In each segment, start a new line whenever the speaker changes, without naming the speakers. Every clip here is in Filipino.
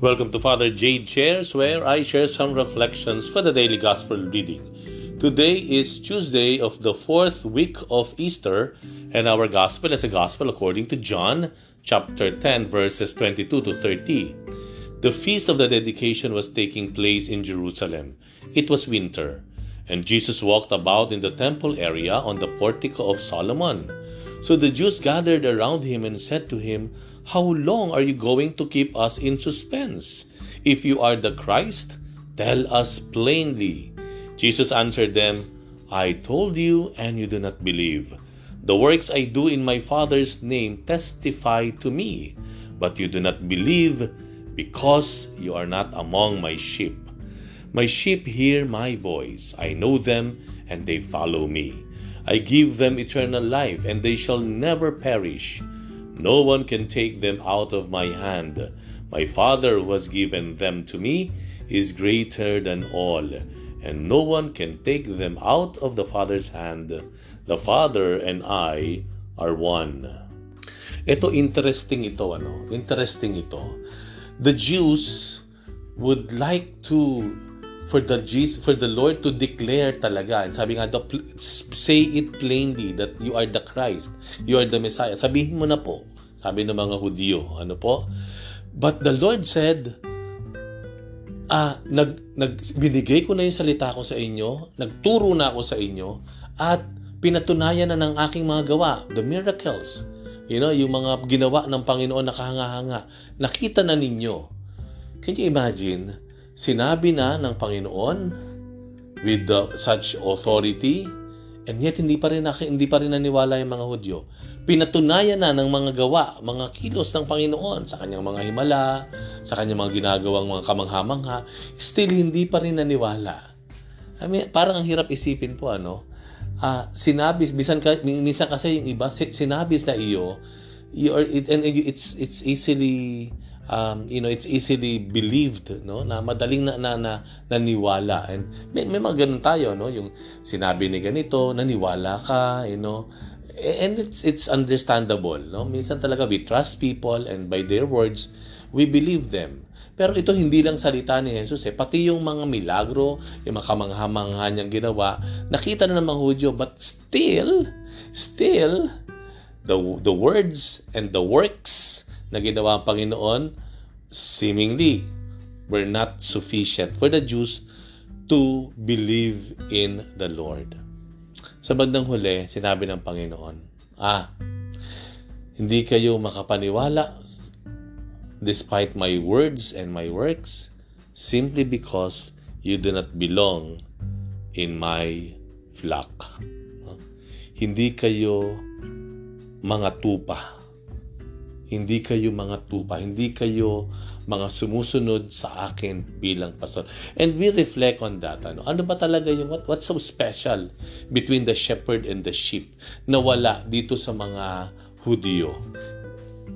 Welcome to Father Jade Shares, where I share some reflections for the daily gospel reading. Today is Tuesday of the fourth week of Easter, and our gospel is a gospel according to John, chapter 10, verses 22 to 30. The feast of the dedication was taking place in Jerusalem. It was winter, and Jesus walked about in the temple area on the portico of Solomon. So the Jews gathered around him and said to him, How long are you going to keep us in suspense? If you are the Christ, tell us plainly. Jesus answered them, I told you, and you do not believe. The works I do in my Father's name testify to me, but you do not believe because you are not among my sheep. My sheep hear my voice. I know them, and they follow me. I give them eternal life, and they shall never perish no one can take them out of my hand. My Father who has given them to me is greater than all, and no one can take them out of the Father's hand. The Father and I are one. Ito interesting ito ano, interesting ito. The Jews would like to for the Jesus, for the Lord to declare talaga. And sabi nga daw, say it plainly that you are the Christ, you are the Messiah. Sabihin mo na po, sabi ng mga Hudyo. Ano po? But the Lord said, ah, nag, nag, binigay ko na yung salita ko sa inyo, nagturo na ako sa inyo, at pinatunayan na ng aking mga gawa, the miracles. You know, yung mga ginawa ng Panginoon na kahanga-hanga. Nakita na ninyo. Can you imagine? Sinabi na ng Panginoon with the, such authority and yet hindi pa rin hindi pa rin naniwala yung mga Hudyo. Pinatunayan na ng mga gawa, mga kilos ng Panginoon sa kanyang mga himala, sa kanyang mga ginagawang mga kamangha-mangha, still hindi pa rin naniwala. I mean, parang ang hirap isipin po ano. Uh, sinabi, bisan ka, minsan kasi yung iba, sinabi na iyo, you are, it, and it's, it's easily um, you know, it's easily believed, no? Na madaling na, na, na naniwala. And may, may mga ganun tayo, no? Yung sinabi ni ganito, naniwala ka, you know. And it's it's understandable, no? Minsan talaga we trust people and by their words, we believe them. Pero ito hindi lang salita ni Jesus eh. Pati yung mga milagro, yung mga kamangha-mangha niyang ginawa, nakita na ng mga Hudyo. But still, still, the, the words and the works na ginawa ang Panginoon, seemingly were not sufficient for the Jews to believe in the Lord. Sa bandang huli, sinabi ng Panginoon, Ah, hindi kayo makapaniwala despite my words and my works simply because you do not belong in my flock. Hindi kayo mga tupa hindi kayo mga tupa, hindi kayo mga sumusunod sa akin bilang pastor. And we reflect on that. Ano, ano ba talaga yung, what, what's so special between the shepherd and the sheep na wala dito sa mga Hudyo?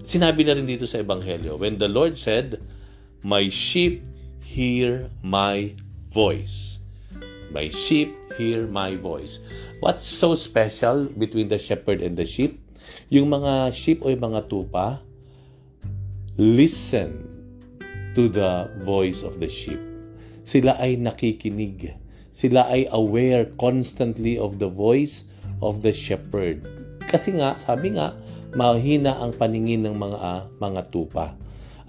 Sinabi na rin dito sa Ebanghelyo, when the Lord said, My sheep hear my voice. My sheep hear my voice. What's so special between the shepherd and the sheep? Yung mga sheep o yung mga tupa, listen to the voice of the sheep. Sila ay nakikinig. Sila ay aware constantly of the voice of the shepherd. Kasi nga, sabi nga, mahina ang paningin ng mga uh, mga tupa.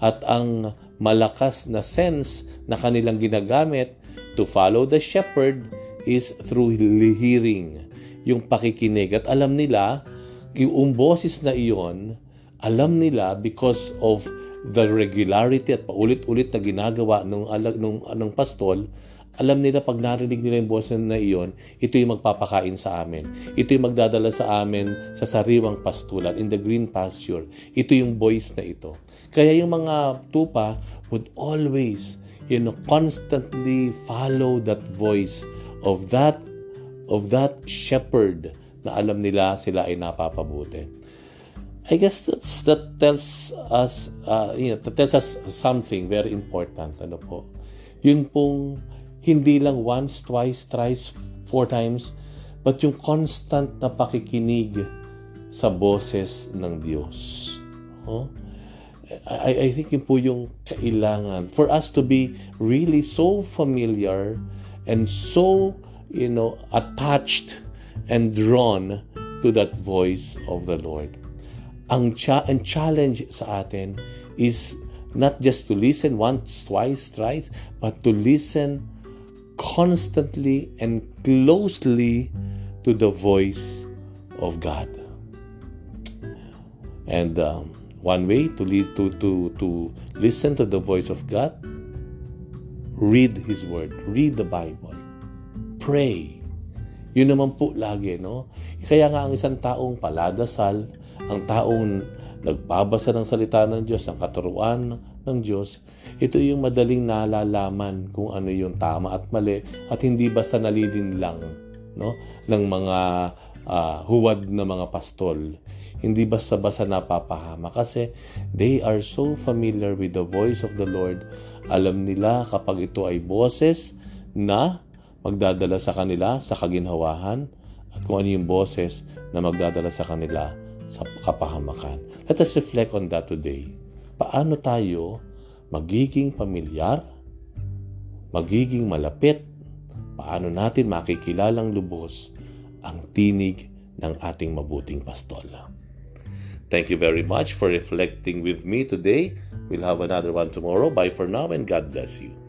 At ang malakas na sense na kanilang ginagamit to follow the shepherd is through hearing, yung pakikinig. At alam nila yung boses na iyon, alam nila because of the regularity at paulit-ulit na ginagawa nung, nung, nung pastol, alam nila pag narinig nila yung boses na iyon, ito yung magpapakain sa amin. Ito yung magdadala sa amin sa sariwang pastulan, in the green pasture. Ito yung voice na ito. Kaya yung mga tupa would always, you know, constantly follow that voice of that of that shepherd na alam nila sila ay napapabuti. I guess that's, that tells us, uh, you know, that tells us something very important. Ano po? Yun pong hindi lang once, twice, thrice, four times, but yung constant na pakikinig sa boses ng Diyos. Oh? I, I think yun po yung kailangan for us to be really so familiar and so, you know, attached and drawn to that voice of the Lord. Ang cha- and challenge sa atin is not just to listen once, twice, thrice, but to listen constantly and closely to the voice of God. And um, one way to, li- to, to, to listen to the voice of God, read His Word, read the Bible, pray. Yun naman po lagi, no? Kaya nga ang isang taong paladasal, ang taong nagbabasa ng salita ng Diyos, ng katuruan ng Diyos, ito yung madaling nalalaman kung ano yung tama at mali at hindi basta nalilin lang no, ng mga uh, huwad na mga pastol. Hindi basta-basta napapahama kasi they are so familiar with the voice of the Lord. Alam nila kapag ito ay boses na magdadala sa kanila sa kaginhawahan at kung ano yung boses na magdadala sa kanila sa kapahamakan. Let us reflect on that today. Paano tayo magiging pamilyar, magiging malapit, paano natin makikilalang lubos ang tinig ng ating mabuting pastol. Thank you very much for reflecting with me today. We'll have another one tomorrow. Bye for now and God bless you.